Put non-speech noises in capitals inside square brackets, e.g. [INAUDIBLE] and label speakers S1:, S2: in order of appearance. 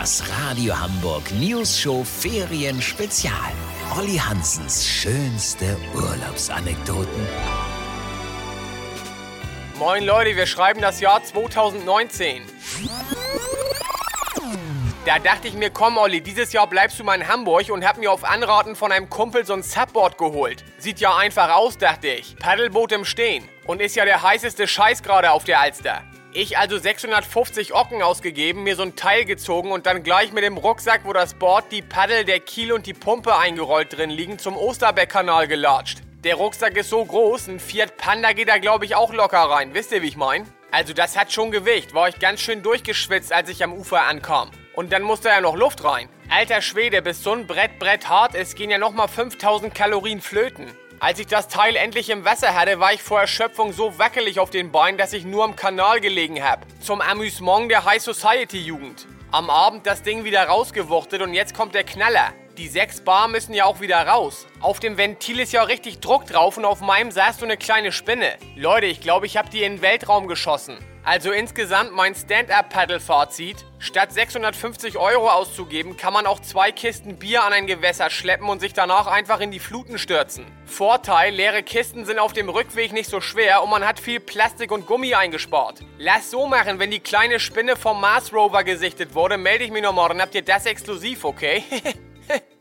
S1: Das Radio Hamburg News Show Ferien Spezial. Olli Hansens schönste Urlaubsanekdoten.
S2: Moin Leute, wir schreiben das Jahr 2019. Da dachte ich mir, komm Olli, dieses Jahr bleibst du mal in Hamburg und hab mir auf Anraten von einem Kumpel so ein Subboard geholt. Sieht ja einfach aus, dachte ich. Paddleboot im Stehen. Und ist ja der heißeste Scheiß gerade auf der Alster. Ich also 650 Ocken ausgegeben, mir so ein Teil gezogen und dann gleich mit dem Rucksack, wo das Board, die Paddel, der Kiel und die Pumpe eingerollt drin liegen, zum Osterbeck-Kanal gelatscht. Der Rucksack ist so groß, ein Fiat Panda geht da glaube ich auch locker rein. Wisst ihr, wie ich mein? Also das hat schon Gewicht, war ich ganz schön durchgeschwitzt, als ich am Ufer ankam. Und dann musste ja noch Luft rein. Alter Schwede, bis so ein Brett Brett hart ist, gehen ja nochmal 5000 Kalorien flöten. Als ich das Teil endlich im Wasser hatte, war ich vor Erschöpfung so wackelig auf den Beinen, dass ich nur am Kanal gelegen hab. Zum Amüsement der High Society Jugend. Am Abend das Ding wieder rausgewuchtet und jetzt kommt der Knaller. Die 6 Bar müssen ja auch wieder raus. Auf dem Ventil ist ja richtig Druck drauf und auf meinem saß so eine kleine Spinne. Leute, ich glaube, ich habe die in den Weltraum geschossen. Also insgesamt mein Stand-Up-Paddle-Fazit. Statt 650 Euro auszugeben, kann man auch zwei Kisten Bier an ein Gewässer schleppen und sich danach einfach in die Fluten stürzen. Vorteil, leere Kisten sind auf dem Rückweg nicht so schwer und man hat viel Plastik und Gummi eingespart. Lass so machen, wenn die kleine Spinne vom Mars Rover gesichtet wurde, melde ich mich noch morgen, habt ihr das exklusiv, okay? [LAUGHS]